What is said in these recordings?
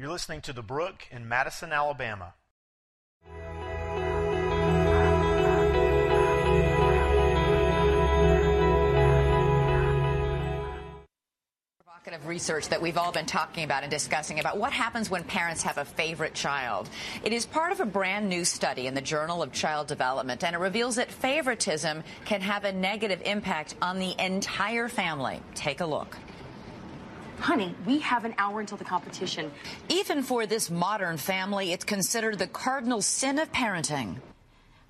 You're listening to The Brook in Madison, Alabama. provocative research that we've all been talking about and discussing about what happens when parents have a favorite child. It is part of a brand new study in the Journal of Child Development, and it reveals that favoritism can have a negative impact on the entire family. Take a look. Honey, we have an hour until the competition. Even for this modern family, it's considered the cardinal sin of parenting.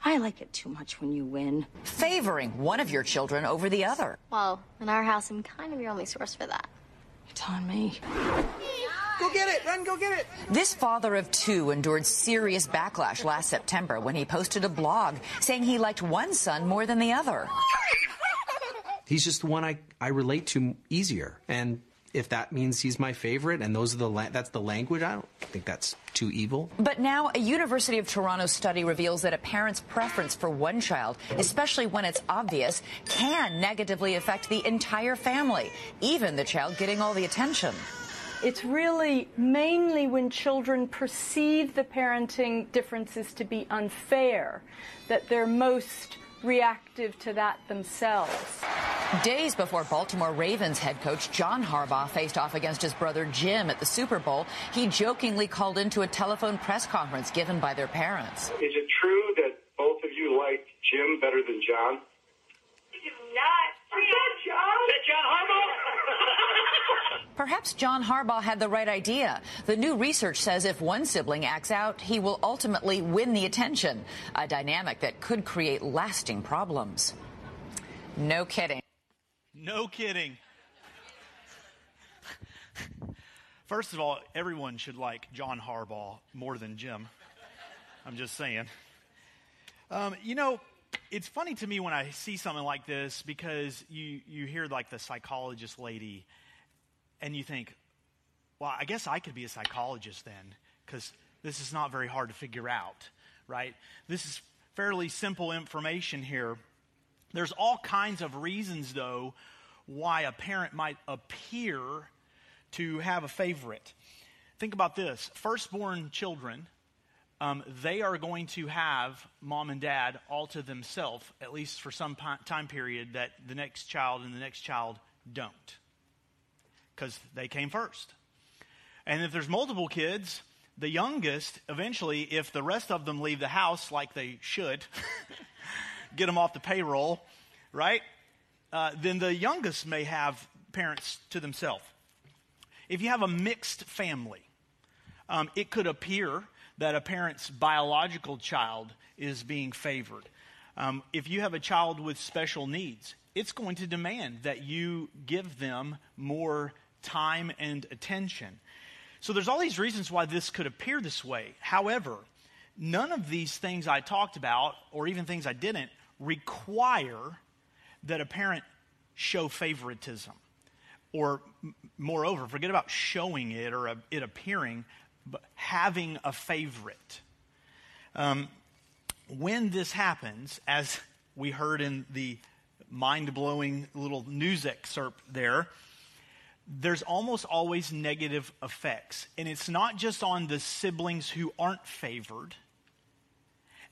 I like it too much when you win. Favoring one of your children over the other. Well, in our house, I'm kind of your only source for that. You're telling me. Go get it! Run, go get it! This father of two endured serious backlash last September when he posted a blog saying he liked one son more than the other. He's just the one I, I relate to easier. And if that means he's my favorite and those are the la- that's the language, I don't think that's too evil. But now a University of Toronto study reveals that a parent's preference for one child, especially when it's obvious, can negatively affect the entire family, even the child getting all the attention. It's really mainly when children perceive the parenting differences to be unfair that they're most reactive to that themselves. Days before Baltimore Ravens head coach John Harbaugh faced off against his brother Jim at the Super Bowl, he jokingly called into a telephone press conference given by their parents. Is it true that both of you like Jim better than John? do not. I said John. Said John Harbaugh? Perhaps John Harbaugh had the right idea. The new research says if one sibling acts out, he will ultimately win the attention, a dynamic that could create lasting problems. No kidding. No kidding. First of all, everyone should like John Harbaugh more than Jim. I'm just saying. Um, you know, it's funny to me when I see something like this because you, you hear like the psychologist lady and you think, well, I guess I could be a psychologist then because this is not very hard to figure out, right? This is fairly simple information here. There's all kinds of reasons, though, why a parent might appear to have a favorite. Think about this firstborn children, um, they are going to have mom and dad all to themselves, at least for some time period that the next child and the next child don't, because they came first. And if there's multiple kids, the youngest, eventually, if the rest of them leave the house like they should, get them off the payroll, right? Uh, then the youngest may have parents to themselves. If you have a mixed family, um, it could appear that a parent's biological child is being favored. Um, if you have a child with special needs, it's going to demand that you give them more time and attention. So there's all these reasons why this could appear this way. However, none of these things I talked about, or even things I didn't, require that a parent show favoritism. Or, moreover, forget about showing it or uh, it appearing, but having a favorite. Um, when this happens, as we heard in the mind blowing little news excerpt there, there's almost always negative effects. And it's not just on the siblings who aren't favored,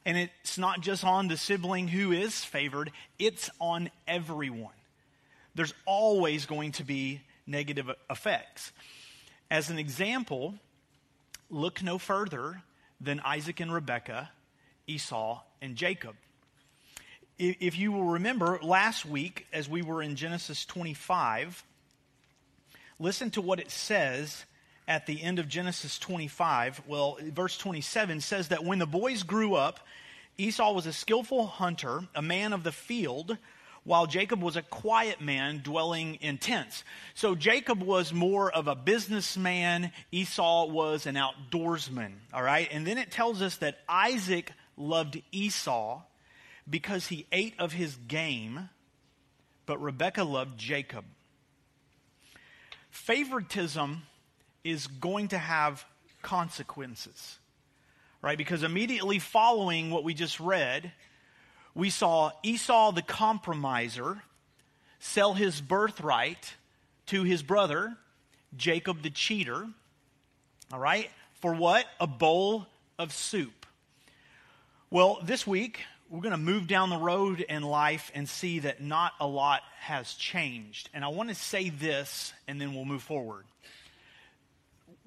and it's not just on the sibling who is favored, it's on everyone. There's always going to be negative effects. As an example, look no further than Isaac and Rebekah, Esau and Jacob. If you will remember last week, as we were in Genesis 25, listen to what it says at the end of Genesis 25. Well, verse 27 says that when the boys grew up, Esau was a skillful hunter, a man of the field, while Jacob was a quiet man dwelling in tents. So Jacob was more of a businessman, Esau was an outdoorsman, all right? And then it tells us that Isaac loved Esau because he ate of his game, but Rebekah loved Jacob. Favoritism is going to have consequences, right? Because immediately following what we just read, we saw Esau the compromiser sell his birthright to his brother, Jacob the cheater. All right? For what? A bowl of soup. Well, this week, we're going to move down the road in life and see that not a lot has changed. And I want to say this, and then we'll move forward.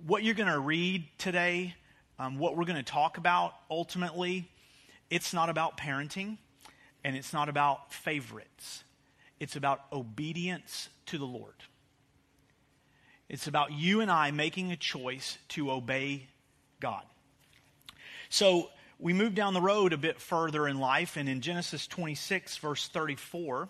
What you're going to read today, um, what we're going to talk about ultimately, it's not about parenting and it's not about favorites. It's about obedience to the Lord. It's about you and I making a choice to obey God. So we move down the road a bit further in life, and in Genesis 26, verse 34,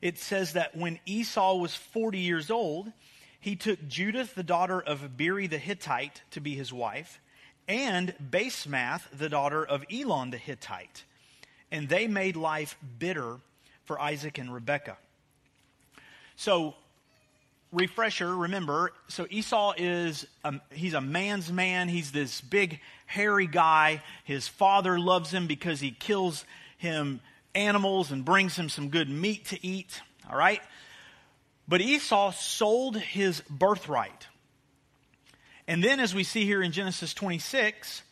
it says that when Esau was 40 years old, he took Judith, the daughter of Beeri the Hittite, to be his wife, and Basemath, the daughter of Elon the Hittite. And they made life bitter for Isaac and Rebekah. So refresher, remember, so Esau is, a, he's a man's man. He's this big, hairy guy. His father loves him because he kills him animals and brings him some good meat to eat. All right? But Esau sold his birthright. And then, as we see here in Genesis 26,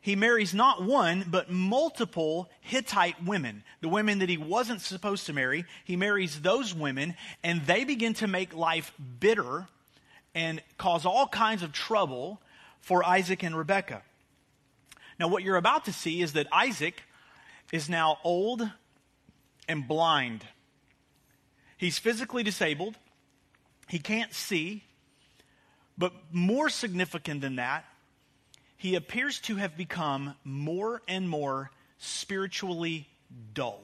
he marries not one, but multiple Hittite women, the women that he wasn't supposed to marry. He marries those women, and they begin to make life bitter and cause all kinds of trouble for Isaac and Rebekah. Now, what you're about to see is that Isaac is now old and blind. He's physically disabled, he can't see, but more significant than that, he appears to have become more and more spiritually dull.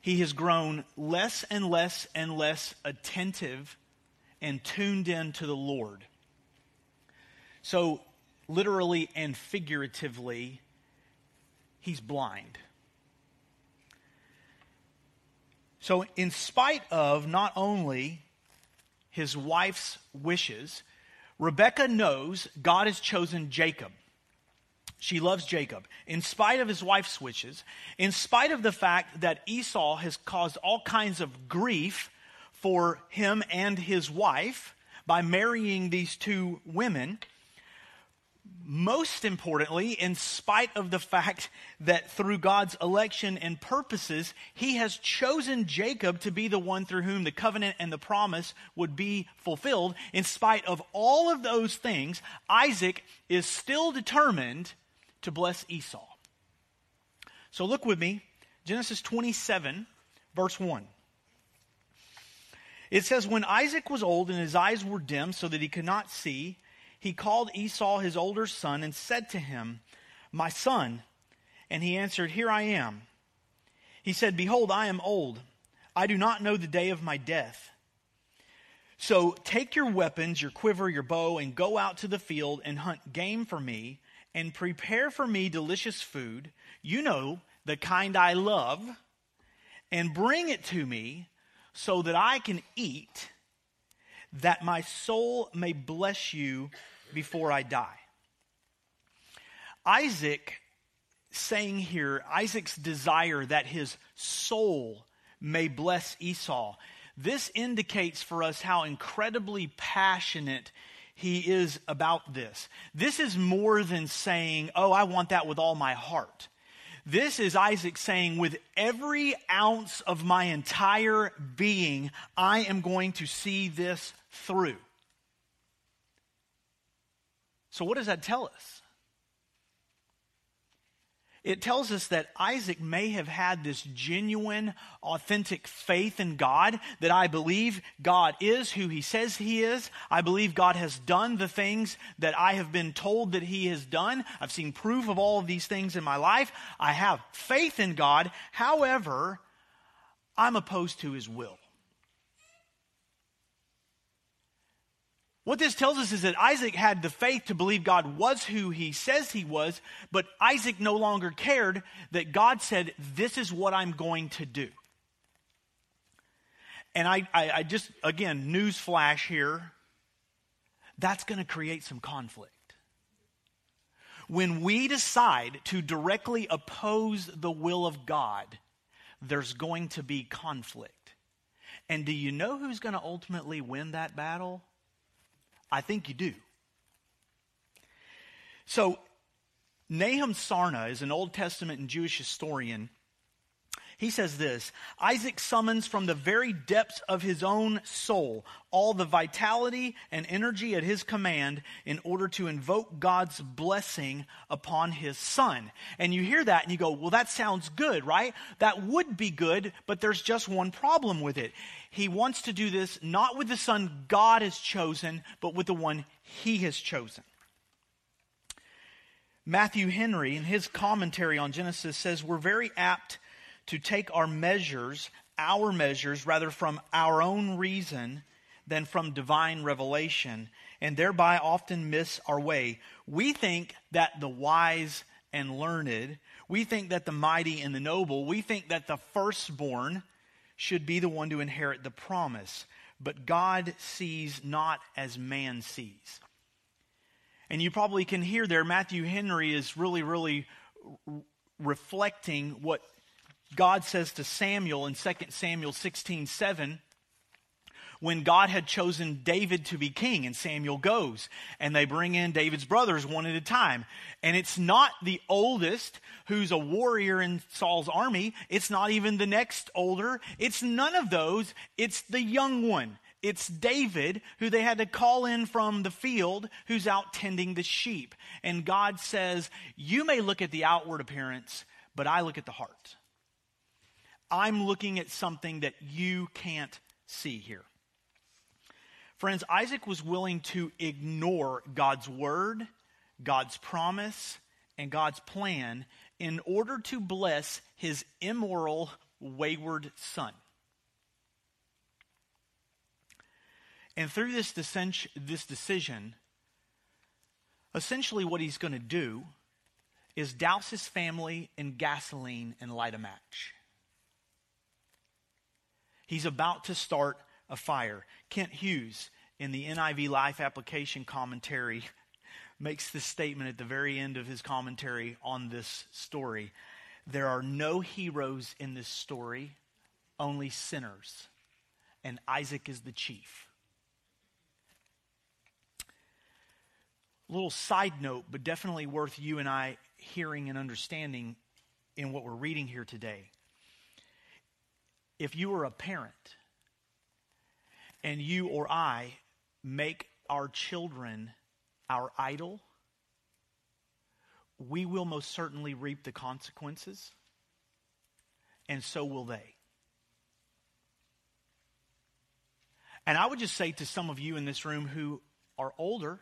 He has grown less and less and less attentive and tuned in to the Lord. So, literally and figuratively, he's blind. So, in spite of not only his wife's wishes, Rebecca knows God has chosen Jacob. She loves Jacob. In spite of his wife's wishes, in spite of the fact that Esau has caused all kinds of grief for him and his wife by marrying these two women, most importantly, in spite of the fact that through God's election and purposes, He has chosen Jacob to be the one through whom the covenant and the promise would be fulfilled, in spite of all of those things, Isaac is still determined to bless Esau. So look with me, Genesis 27, verse 1. It says, When Isaac was old and his eyes were dim so that he could not see, he called Esau his older son and said to him, My son. And he answered, Here I am. He said, Behold, I am old. I do not know the day of my death. So take your weapons, your quiver, your bow, and go out to the field and hunt game for me, and prepare for me delicious food. You know, the kind I love, and bring it to me so that I can eat that my soul may bless you before I die. Isaac saying here, Isaac's desire that his soul may bless Esau. This indicates for us how incredibly passionate he is about this. This is more than saying, Oh, I want that with all my heart. This is Isaac saying, with every ounce of my entire being, I am going to see this through. So, what does that tell us? It tells us that Isaac may have had this genuine, authentic faith in God, that I believe God is who he says he is. I believe God has done the things that I have been told that he has done. I've seen proof of all of these things in my life. I have faith in God. However, I'm opposed to his will. What this tells us is that Isaac had the faith to believe God was who he says he was, but Isaac no longer cared that God said, This is what I'm going to do. And I, I, I just, again, news flash here. That's going to create some conflict. When we decide to directly oppose the will of God, there's going to be conflict. And do you know who's going to ultimately win that battle? I think you do. So, Nahum Sarna is an Old Testament and Jewish historian. He says this Isaac summons from the very depths of his own soul all the vitality and energy at his command in order to invoke God's blessing upon his son. And you hear that and you go, well, that sounds good, right? That would be good, but there's just one problem with it. He wants to do this not with the son God has chosen, but with the one he has chosen. Matthew Henry, in his commentary on Genesis, says we're very apt to take our measures, our measures, rather from our own reason than from divine revelation, and thereby often miss our way. We think that the wise and learned, we think that the mighty and the noble, we think that the firstborn should be the one to inherit the promise. But God sees not as man sees. And you probably can hear there, Matthew Henry is really, really reflecting what God says to Samuel in 2 Samuel 16 7 when God had chosen David to be king, and Samuel goes, and they bring in David's brothers one at a time. And it's not the oldest who's a warrior in Saul's army. It's not even the next older. It's none of those. It's the young one. It's David, who they had to call in from the field, who's out tending the sheep. And God says, You may look at the outward appearance, but I look at the heart. I'm looking at something that you can't see here. Friends, Isaac was willing to ignore God's word, God's promise, and God's plan in order to bless his immoral, wayward son. And through this, this decision, essentially what he's going to do is douse his family in gasoline and light a match. He's about to start a fire. Kent Hughes, in the NIV Life Application Commentary, makes this statement at the very end of his commentary on this story. There are no heroes in this story, only sinners. And Isaac is the chief. little side note, but definitely worth you and I hearing and understanding in what we're reading here today. If you are a parent and you or I make our children our idol, we will most certainly reap the consequences, and so will they. And I would just say to some of you in this room who are older,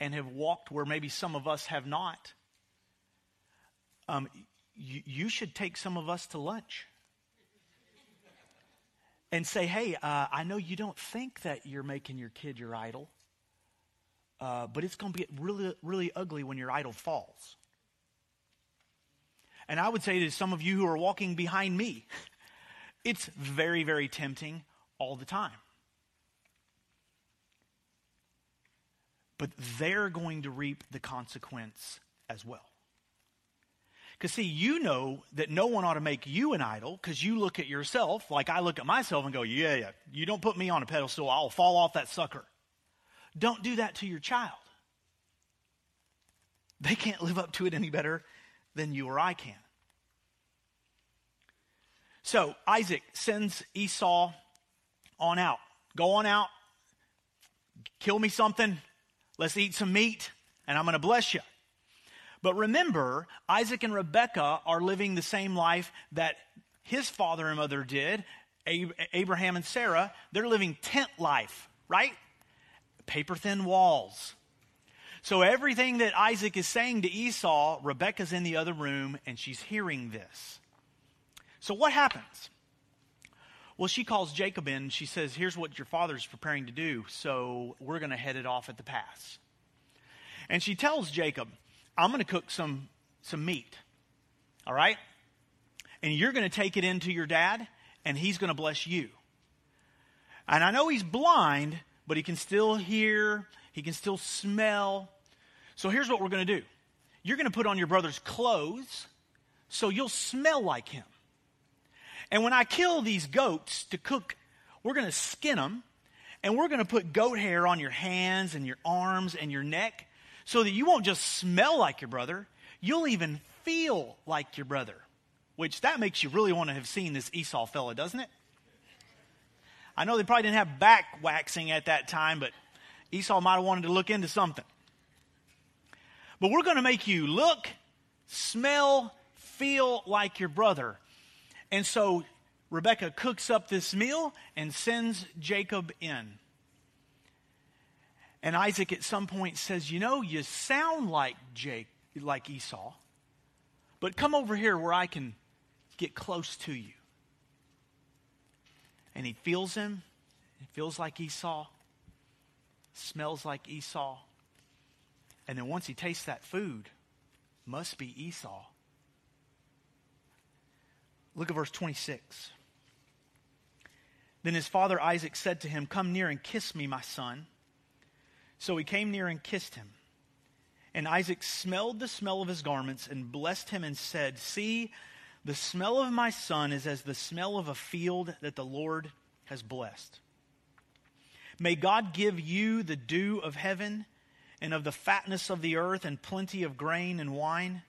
and have walked where maybe some of us have not, um, you, you should take some of us to lunch and say, hey, uh, I know you don't think that you're making your kid your idol, uh, but it's going to get really, really ugly when your idol falls. And I would say to some of you who are walking behind me, it's very, very tempting all the time. but they're going to reap the consequence as well. Because, see, you know that no one ought to make you an idol because you look at yourself like I look at myself and go, yeah, yeah, you don't put me on a pedestal, I'll fall off that sucker. Don't do that to your child. They can't live up to it any better than you or I can. So, Isaac sends Esau on out. Go on out, kill me something, Let's eat some meat, and I'm going to bless you. But remember, Isaac and Rebekah are living the same life that his father and mother did, Abraham and Sarah. They're living tent life, right? Paper thin walls. So everything that Isaac is saying to Esau, Rebekah's in the other room and she's hearing this. So what happens? Well, she calls Jacob in she says, Here's what your father's preparing to do, so we're going to head it off at the pass. And she tells Jacob, I'm going to cook some, some meat, all right? And you're going to take it into your dad, and he's going to bless you. And I know he's blind, but he can still hear, he can still smell. So here's what we're going to do you're going to put on your brother's clothes so you'll smell like him. And when I kill these goats to cook, we're going to skin them and we're going to put goat hair on your hands and your arms and your neck so that you won't just smell like your brother, you'll even feel like your brother. Which that makes you really want to have seen this Esau fella, doesn't it? I know they probably didn't have back waxing at that time, but Esau might have wanted to look into something. But we're going to make you look, smell, feel like your brother. And so Rebecca cooks up this meal and sends Jacob in. And Isaac at some point says, You know, you sound like Jake, like Esau, but come over here where I can get close to you. And he feels him. He feels like Esau, smells like Esau. And then once he tastes that food, must be Esau. Look at verse 26. Then his father Isaac said to him, Come near and kiss me, my son. So he came near and kissed him. And Isaac smelled the smell of his garments and blessed him and said, See, the smell of my son is as the smell of a field that the Lord has blessed. May God give you the dew of heaven and of the fatness of the earth and plenty of grain and wine.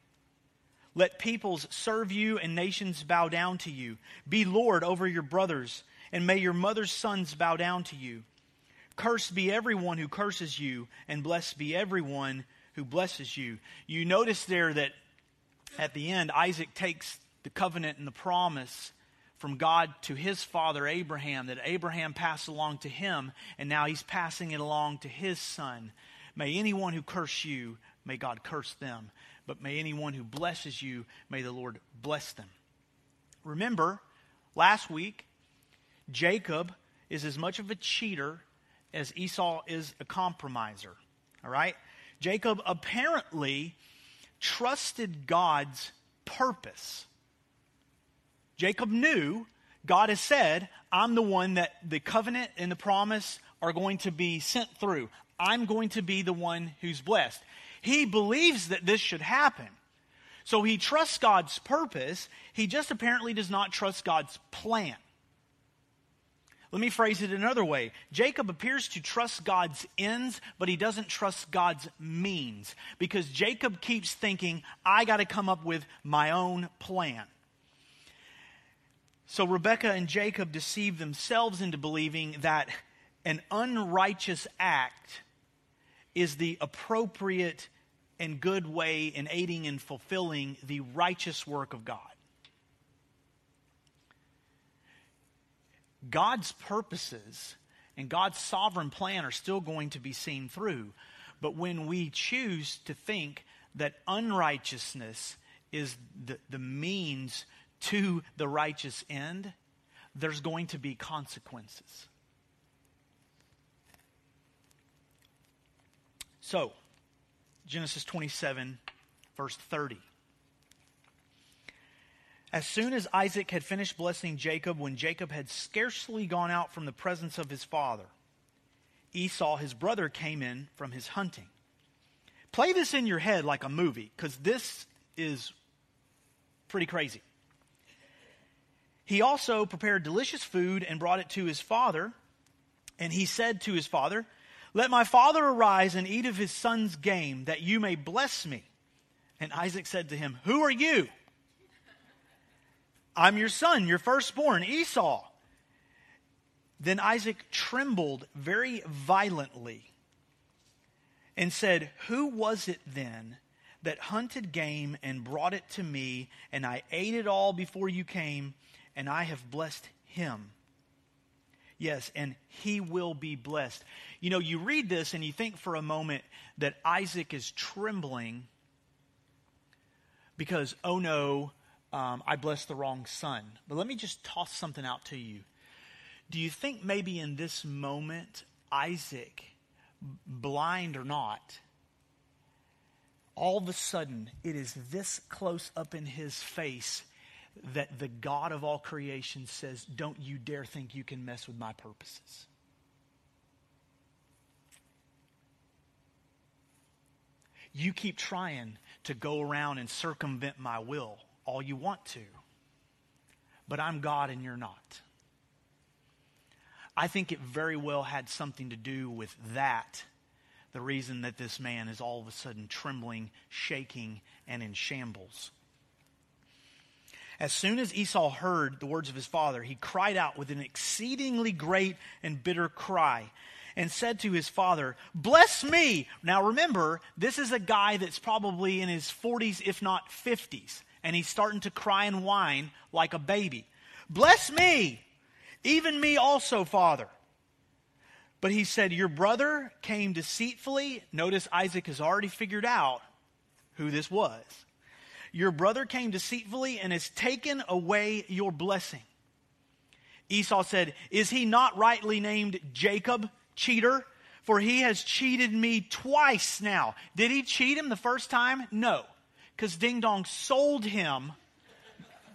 Let peoples serve you and nations bow down to you. Be Lord over your brothers, and may your mother's sons bow down to you. Cursed be everyone who curses you, and blessed be everyone who blesses you. You notice there that at the end, Isaac takes the covenant and the promise from God to his father Abraham, that Abraham passed along to him, and now he's passing it along to his son. May anyone who curse you, may God curse them. But may anyone who blesses you, may the Lord bless them. Remember, last week, Jacob is as much of a cheater as Esau is a compromiser. All right? Jacob apparently trusted God's purpose. Jacob knew God has said, I'm the one that the covenant and the promise are going to be sent through. I'm going to be the one who's blessed. He believes that this should happen. So he trusts God's purpose. He just apparently does not trust God's plan. Let me phrase it another way. Jacob appears to trust God's ends, but he doesn't trust God's means because Jacob keeps thinking, I got to come up with my own plan. So Rebekah and Jacob deceive themselves into believing that an unrighteous act is the appropriate and good way in aiding and fulfilling the righteous work of God. God's purposes and God's sovereign plan are still going to be seen through. But when we choose to think that unrighteousness is the, the means to the righteous end, there's going to be consequences. So, Genesis 27, verse 30. As soon as Isaac had finished blessing Jacob, when Jacob had scarcely gone out from the presence of his father, Esau, his brother, came in from his hunting. Play this in your head like a movie, because this is pretty crazy. He also prepared delicious food and brought it to his father. And he said to his father, Let my father arise and eat of his son's game, that you may bless me. And Isaac said to him, Who are you? I'm your son, your firstborn, Esau. Then Isaac trembled very violently and said, Who was it then that hunted game and brought it to me, and I ate it all before you came? and I have blessed him. Yes, and he will be blessed. You know, you read this and you think for a moment that Isaac is trembling because, oh no, um, I blessed the wrong son. But let me just toss something out to you. Do you think maybe in this moment, Isaac, blind or not, all of a sudden it is this close up in his face that the God of all creation says, Don't you dare think you can mess with my purposes. You keep trying to go around and circumvent my will all you want to, but I'm God and you're not. I think it very well had something to do with that, the reason that this man is all of a sudden trembling, shaking, and in shambles. As soon as Esau heard the words of his father, he cried out with an exceedingly great and bitter cry and said to his father, Bless me. Now remember, this is a guy that's probably in his 40s, if not 50s, and he's starting to cry and whine like a baby. Bless me, even me also, father. But he said, Your brother came deceitfully. Notice Isaac has already figured out who this was. Your brother came deceitfully and has taken away your blessing. Esau said, Is he not rightly named Jacob, cheater? For he has cheated me twice now. Did he cheat him the first time? No, because Ding Dong sold him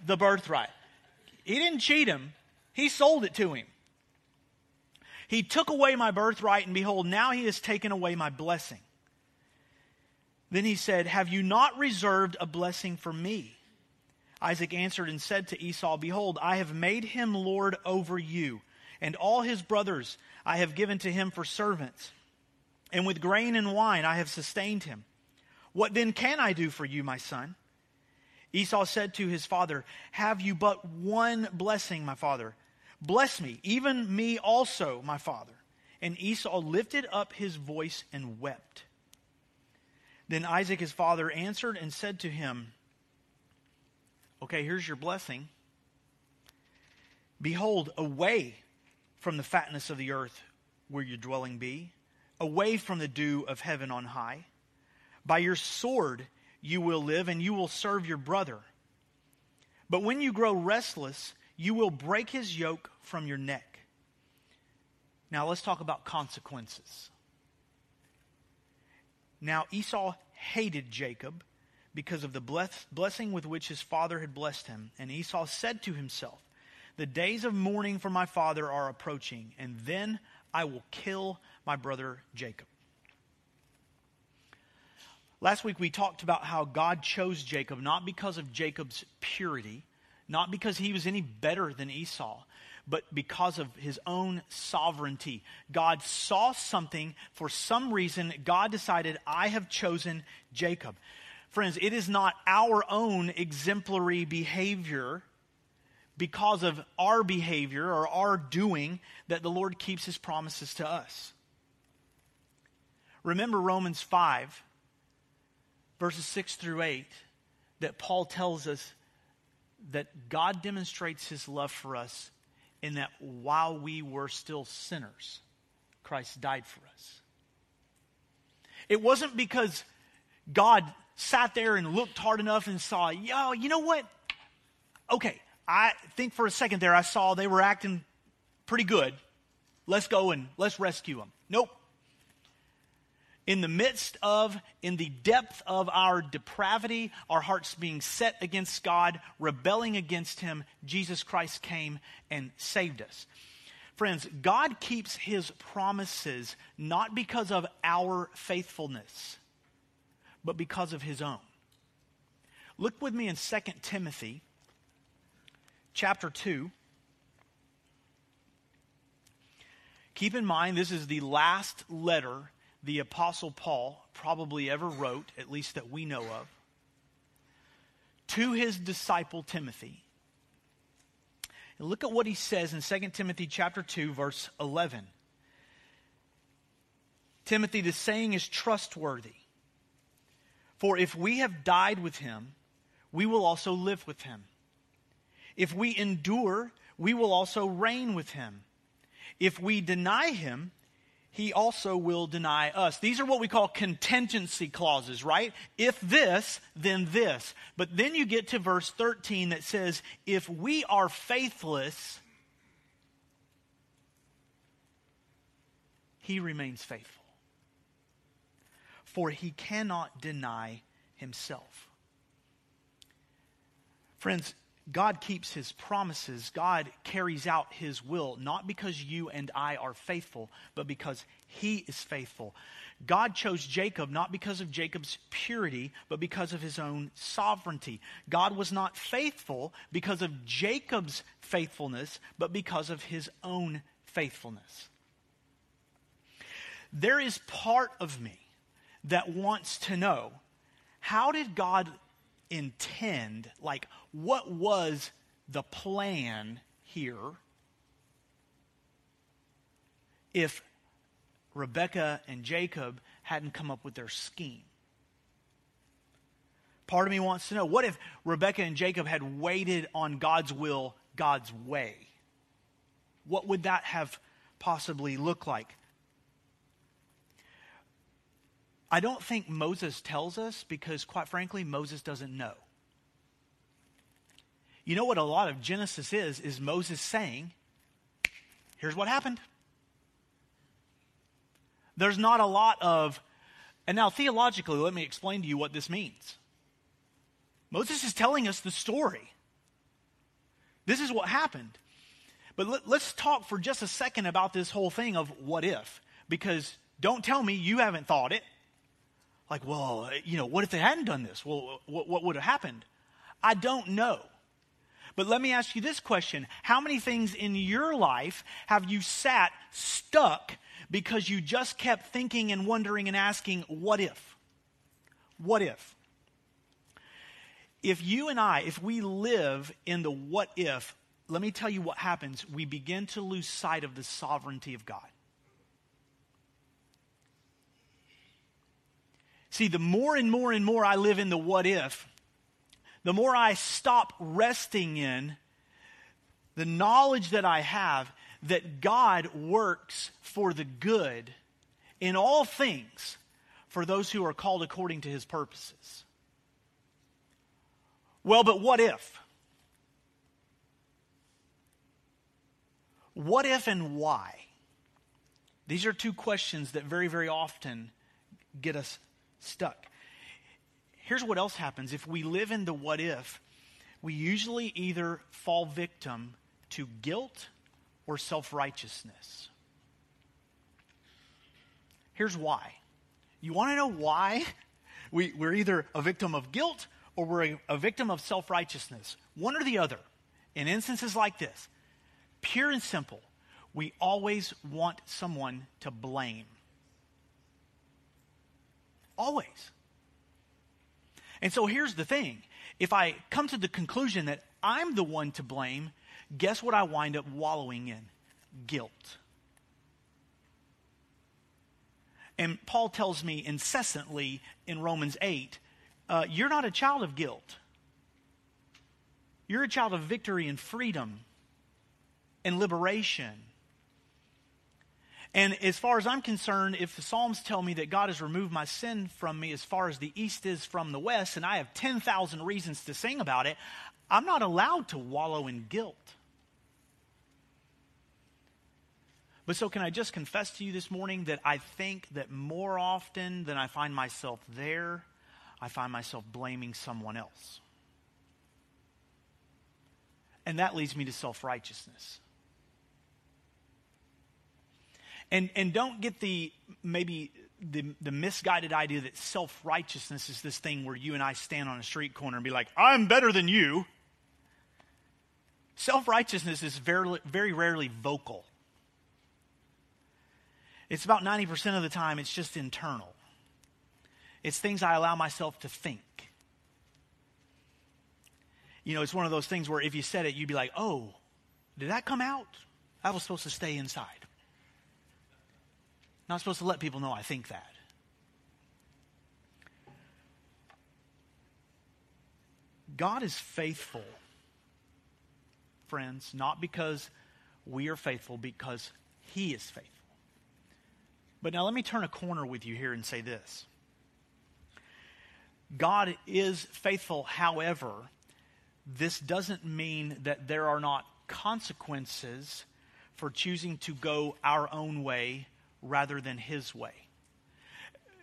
the birthright. He didn't cheat him, he sold it to him. He took away my birthright, and behold, now he has taken away my blessing. Then he said, Have you not reserved a blessing for me? Isaac answered and said to Esau, Behold, I have made him lord over you, and all his brothers I have given to him for servants. And with grain and wine I have sustained him. What then can I do for you, my son? Esau said to his father, Have you but one blessing, my father? Bless me, even me also, my father. And Esau lifted up his voice and wept. Then Isaac, his father, answered and said to him, Okay, here's your blessing. Behold, away from the fatness of the earth where your dwelling be, away from the dew of heaven on high. By your sword you will live, and you will serve your brother. But when you grow restless, you will break his yoke from your neck. Now let's talk about consequences. Now, Esau hated Jacob because of the bless- blessing with which his father had blessed him. And Esau said to himself, The days of mourning for my father are approaching, and then I will kill my brother Jacob. Last week we talked about how God chose Jacob not because of Jacob's purity, not because he was any better than Esau, but because of his own sovereignty. God saw something for some reason. God decided, I have chosen Jacob. Friends, it is not our own exemplary behavior because of our behavior or our doing that the Lord keeps his promises to us. Remember Romans 5, verses 6 through 8, that Paul tells us that God demonstrates his love for us in that while we were still sinners, Christ died for us. It wasn't because God sat there and looked hard enough and saw, yo, you know what? Okay, I think for a second there I saw they were acting pretty good. Let's go and let's rescue them. Nope in the midst of, in the depth of our depravity, our hearts being set against God, rebelling against Him, Jesus Christ came and saved us. Friends, God keeps His promises not because of our faithfulness, but because of His own. Look with me in 2 Timothy chapter 2. Keep in mind, this is the last letter the Apostle Paul probably ever wrote, at least that we know of, to his disciple Timothy. And look at what he says in 2 Timothy chapter 2 verse 11. Timothy, the saying is trustworthy. For if we have died with him, we will also live with him. If we endure, we will also reign with him. If we deny him, he also will deny us. These are what we call contingency clauses, right? If this, then this. But then you get to verse 13 that says, if we are faithless, he remains faithful. For he cannot deny himself. Friends, God keeps his promises. God carries out his will, not because you and I are faithful, but because he is faithful. God chose Jacob not because of Jacob's purity, but because of his own sovereignty. God was not faithful because of Jacob's faithfulness, but because of his own faithfulness. There is part of me that wants to know how did God intend, like, what was the plan here if Rebecca and Jacob hadn't come up with their scheme? Part of me wants to know what if Rebecca and Jacob had waited on God's will, God's way? What would that have possibly looked like? I don't think Moses tells us because, quite frankly, Moses doesn't know. You know what a lot of Genesis is? Is Moses saying, here's what happened. There's not a lot of, and now theologically, let me explain to you what this means. Moses is telling us the story. This is what happened. But let, us talk for just a second about this whole thing of what if. Because don't tell me you haven't thought it. Like, well, you know, what if they hadn't done this? Well, what, what would have happened? I don't know. But let me ask you this question How many things in your life have you sat stuck because you just kept thinking and wondering and asking, what if? What if? If you and I, if we live in the what if, let me tell you what happens. We begin to lose sight of the sovereignty of God. See, the more and more and more I live in the what if, the more I stop resting in the knowledge that I have that God works for the good in all things for those who are called according to his purposes. Well, but what if? What if and why? These are two questions that very, very often get us stuck. Here's what else happens if we live in the what if, we usually either fall victim to guilt or self righteousness. Here's why. You want to know why? We, we're either a victim of guilt or we're a, a victim of self righteousness. One or the other. In instances like this, pure and simple, we always want someone to blame. Always. And so here's the thing if I come to the conclusion that I'm the one to blame, guess what I wind up wallowing in? Guilt. And Paul tells me incessantly in Romans 8 uh, you're not a child of guilt. You're a child of victory and freedom and liberation and as far as I'm concerned, if the Psalms tell me that God has removed my sin from me as far as the east is from the west, and I have 10,000 reasons to sing about it, I'm not allowed to wallow in guilt. But so, can I just confess to you this morning that I think that more often than I find myself there, I find myself blaming someone else. And that leads me to self righteousness. And, and don't get the maybe the, the misguided idea that self righteousness is this thing where you and I stand on a street corner and be like, I'm better than you. Self righteousness is very, very rarely vocal. It's about 90% of the time, it's just internal. It's things I allow myself to think. You know, it's one of those things where if you said it, you'd be like, oh, did that come out? I was supposed to stay inside. Not supposed to let people know I think that. God is faithful, friends, not because we are faithful, because He is faithful. But now let me turn a corner with you here and say this God is faithful, however, this doesn't mean that there are not consequences for choosing to go our own way rather than his way.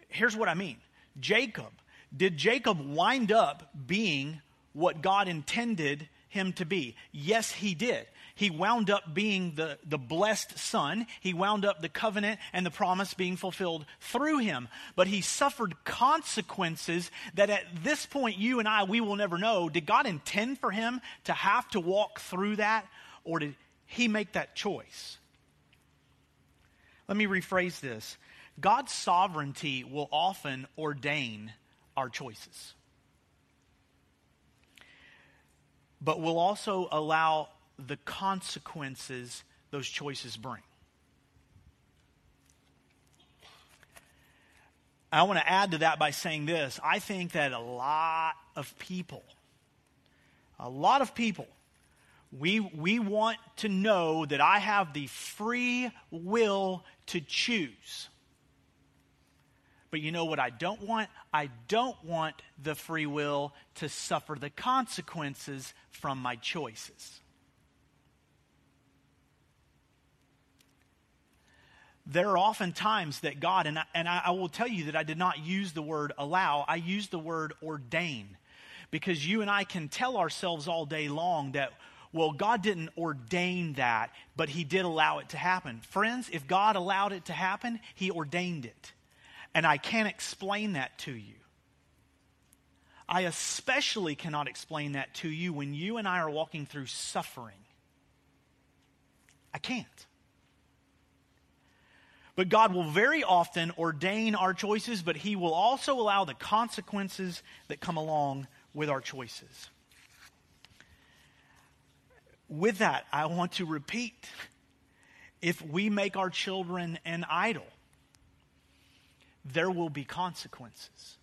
Here's what I mean Jacob, did Jacob wind up being what God intended him to be? Yes, he did. He wound up being the, the blessed son. He wound up the covenant and the promise being fulfilled through him. But he suffered consequences that at this point, you and I, we will never know. Did God intend for him to have to walk through that, or did he make that choice? Let me rephrase this God's sovereignty will often ordain our choices, but will also allow the consequences those choices bring. I want to add to that by saying this. I think that a lot of people, a lot of people, we, we want to know that I have the free will to choose. But you know what I don't want? I don't want the free will to suffer the consequences from my choices. there are often times that God, and I, and I, will tell you that I did not use the word allow, I used the word ordain. Because you and I can tell ourselves all day long that, well, God didn't ordain that, but He did allow it to happen. Friends, if God allowed it to happen, He ordained it. And I can't explain that to you. I especially cannot explain that to you when you and I are walking through suffering. I can't. But God will very often ordain our choices, but He will also allow the consequences that come along with our choices. With that, I want to repeat if we make our children an idol, there will be consequences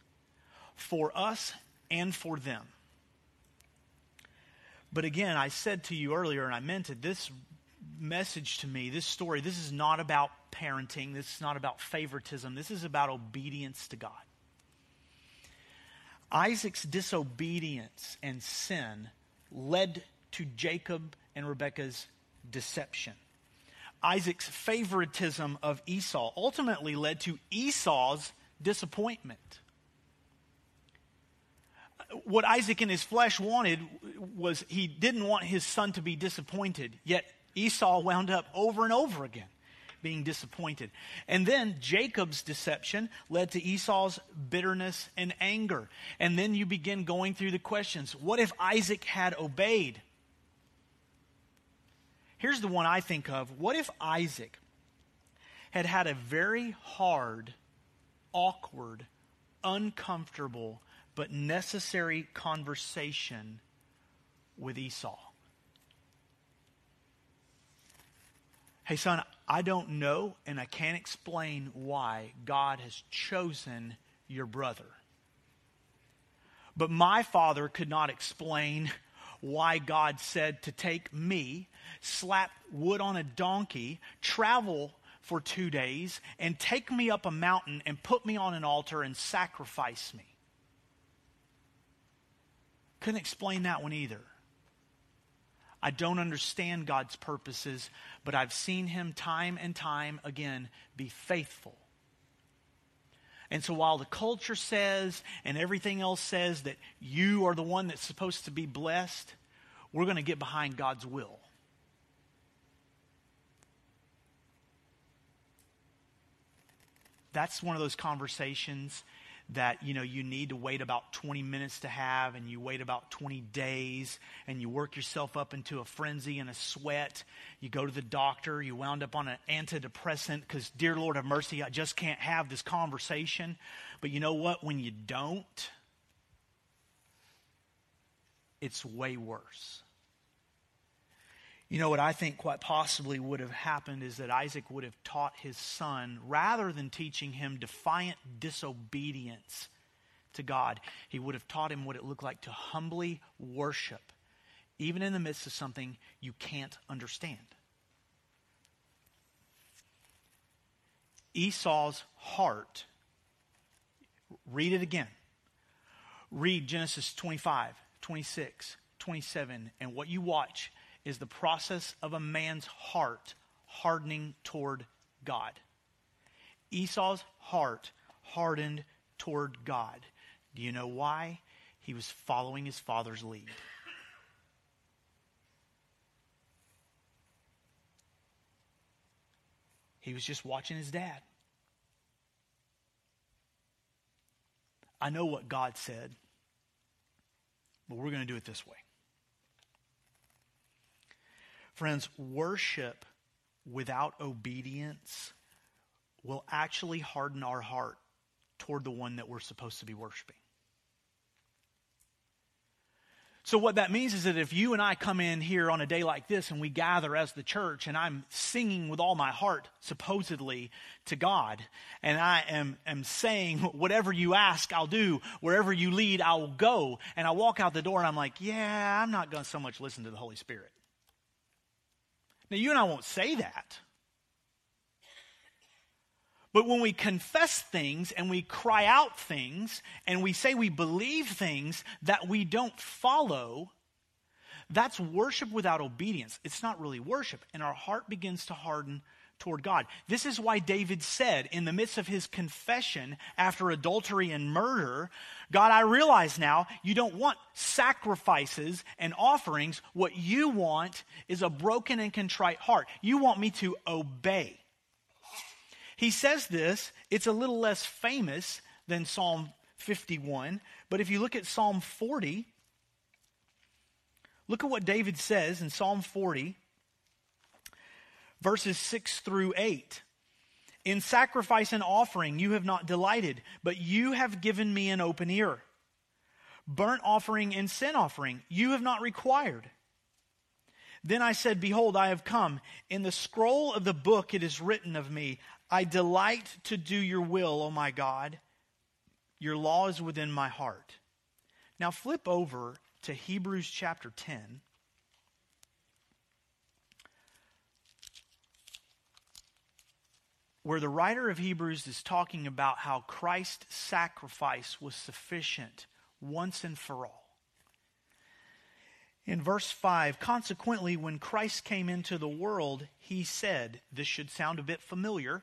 for us and for them. But again, I said to you earlier, and I meant it, this message to me, this story, this is not about parenting. This is not about favoritism. This is about obedience to God. Isaac's disobedience and sin led to Jacob and Rebekah's deception. Isaac's favoritism of Esau ultimately led to Esau's disappointment. What Isaac in his flesh wanted was he didn't want his son to be disappointed, yet Esau wound up over and over again being disappointed. And then Jacob's deception led to Esau's bitterness and anger. And then you begin going through the questions what if Isaac had obeyed? Here's the one I think of. What if Isaac had had a very hard, awkward, uncomfortable, but necessary conversation with Esau? Hey, son, I don't know and I can't explain why God has chosen your brother. But my father could not explain why God said to take me, slap wood on a donkey, travel for two days, and take me up a mountain and put me on an altar and sacrifice me. Couldn't explain that one either. I don't understand God's purposes, but I've seen him time and time again be faithful. And so while the culture says and everything else says that you are the one that's supposed to be blessed, we're going to get behind God's will. That's one of those conversations that you know you need to wait about 20 minutes to have and you wait about 20 days and you work yourself up into a frenzy and a sweat. You go to the doctor you wound up on an antidepressant because dear lord have mercy i just can't have this conversation. But you know what? When you don't it's way worse you know what I think quite possibly would have happened is that Isaac would have taught his son, rather than teaching him defiant disobedience to God, he would have taught him what it looked like to humbly worship, even in the midst of something you can't understand. Esau's heart, read it again. Read Genesis 25, 26, 27, and what you watch is the process of a man's heart hardening toward God. Esau's heart hardened toward God. Do you know why? He was following his father's lead. He was just watching his dad. I know what God said, but we're going to do it this way. Friends, worship without obedience will actually harden our heart toward the one that we're supposed to be worshiping. So, what that means is that if you and I come in here on a day like this and we gather as the church, and I'm singing with all my heart, supposedly, to God, and I am, am saying, whatever you ask, I'll do, wherever you lead, I'll go, and I walk out the door and I'm like, yeah, I'm not going to so much listen to the Holy Spirit. Now, you and I won't say that. But when we confess things and we cry out things and we say we believe things that we don't follow, that's worship without obedience. It's not really worship. And our heart begins to harden toward God. This is why David said in the midst of his confession after adultery and murder, God, I realize now you don't want sacrifices and offerings. What you want is a broken and contrite heart. You want me to obey. He says this, it's a little less famous than Psalm 51, but if you look at Psalm 40, look at what David says in Psalm 40, verses 6 through 8. In sacrifice and offering you have not delighted, but you have given me an open ear. Burnt offering and sin offering you have not required. Then I said, Behold, I have come. In the scroll of the book it is written of me, I delight to do your will, O my God. Your law is within my heart. Now flip over to Hebrews chapter 10. Where the writer of Hebrews is talking about how Christ's sacrifice was sufficient once and for all. In verse 5, consequently, when Christ came into the world, he said, This should sound a bit familiar.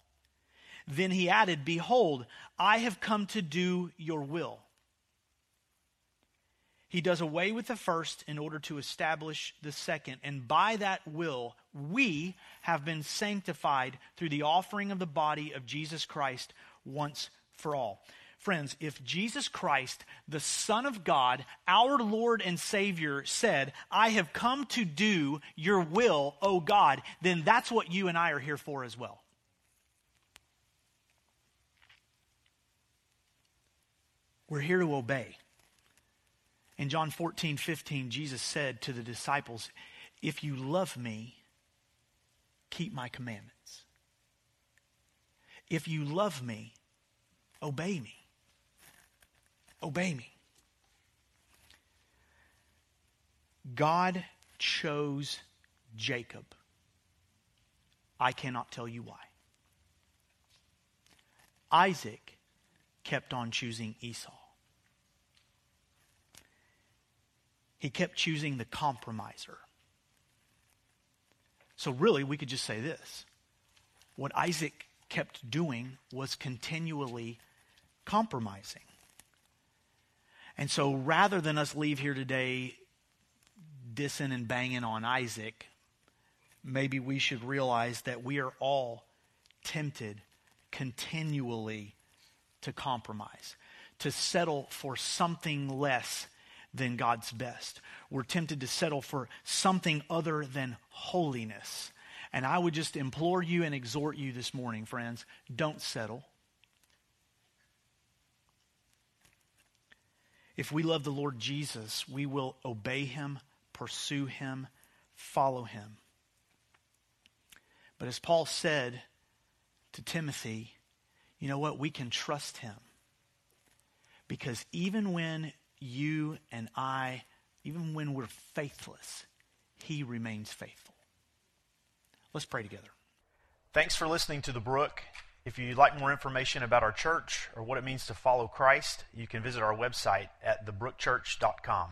then he added, Behold, I have come to do your will. He does away with the first in order to establish the second. And by that will, we have been sanctified through the offering of the body of Jesus Christ once for all. Friends, if Jesus Christ, the Son of God, our Lord and Savior, said, I have come to do your will, O God, then that's what you and I are here for as well. We're here to obey. In John 14, 15, Jesus said to the disciples, If you love me, keep my commandments. If you love me, obey me. Obey me. God chose Jacob. I cannot tell you why. Isaac kept on choosing Esau. He kept choosing the compromiser. So, really, we could just say this what Isaac kept doing was continually compromising. And so, rather than us leave here today dissing and banging on Isaac, maybe we should realize that we are all tempted continually to compromise, to settle for something less than God's best. We're tempted to settle for something other than holiness. And I would just implore you and exhort you this morning, friends don't settle. If we love the Lord Jesus, we will obey him, pursue him, follow him. But as Paul said to Timothy, you know what? We can trust him. Because even when you and I, even when we're faithless, He remains faithful. Let's pray together. Thanks for listening to The Brook. If you'd like more information about our church or what it means to follow Christ, you can visit our website at thebrookchurch.com.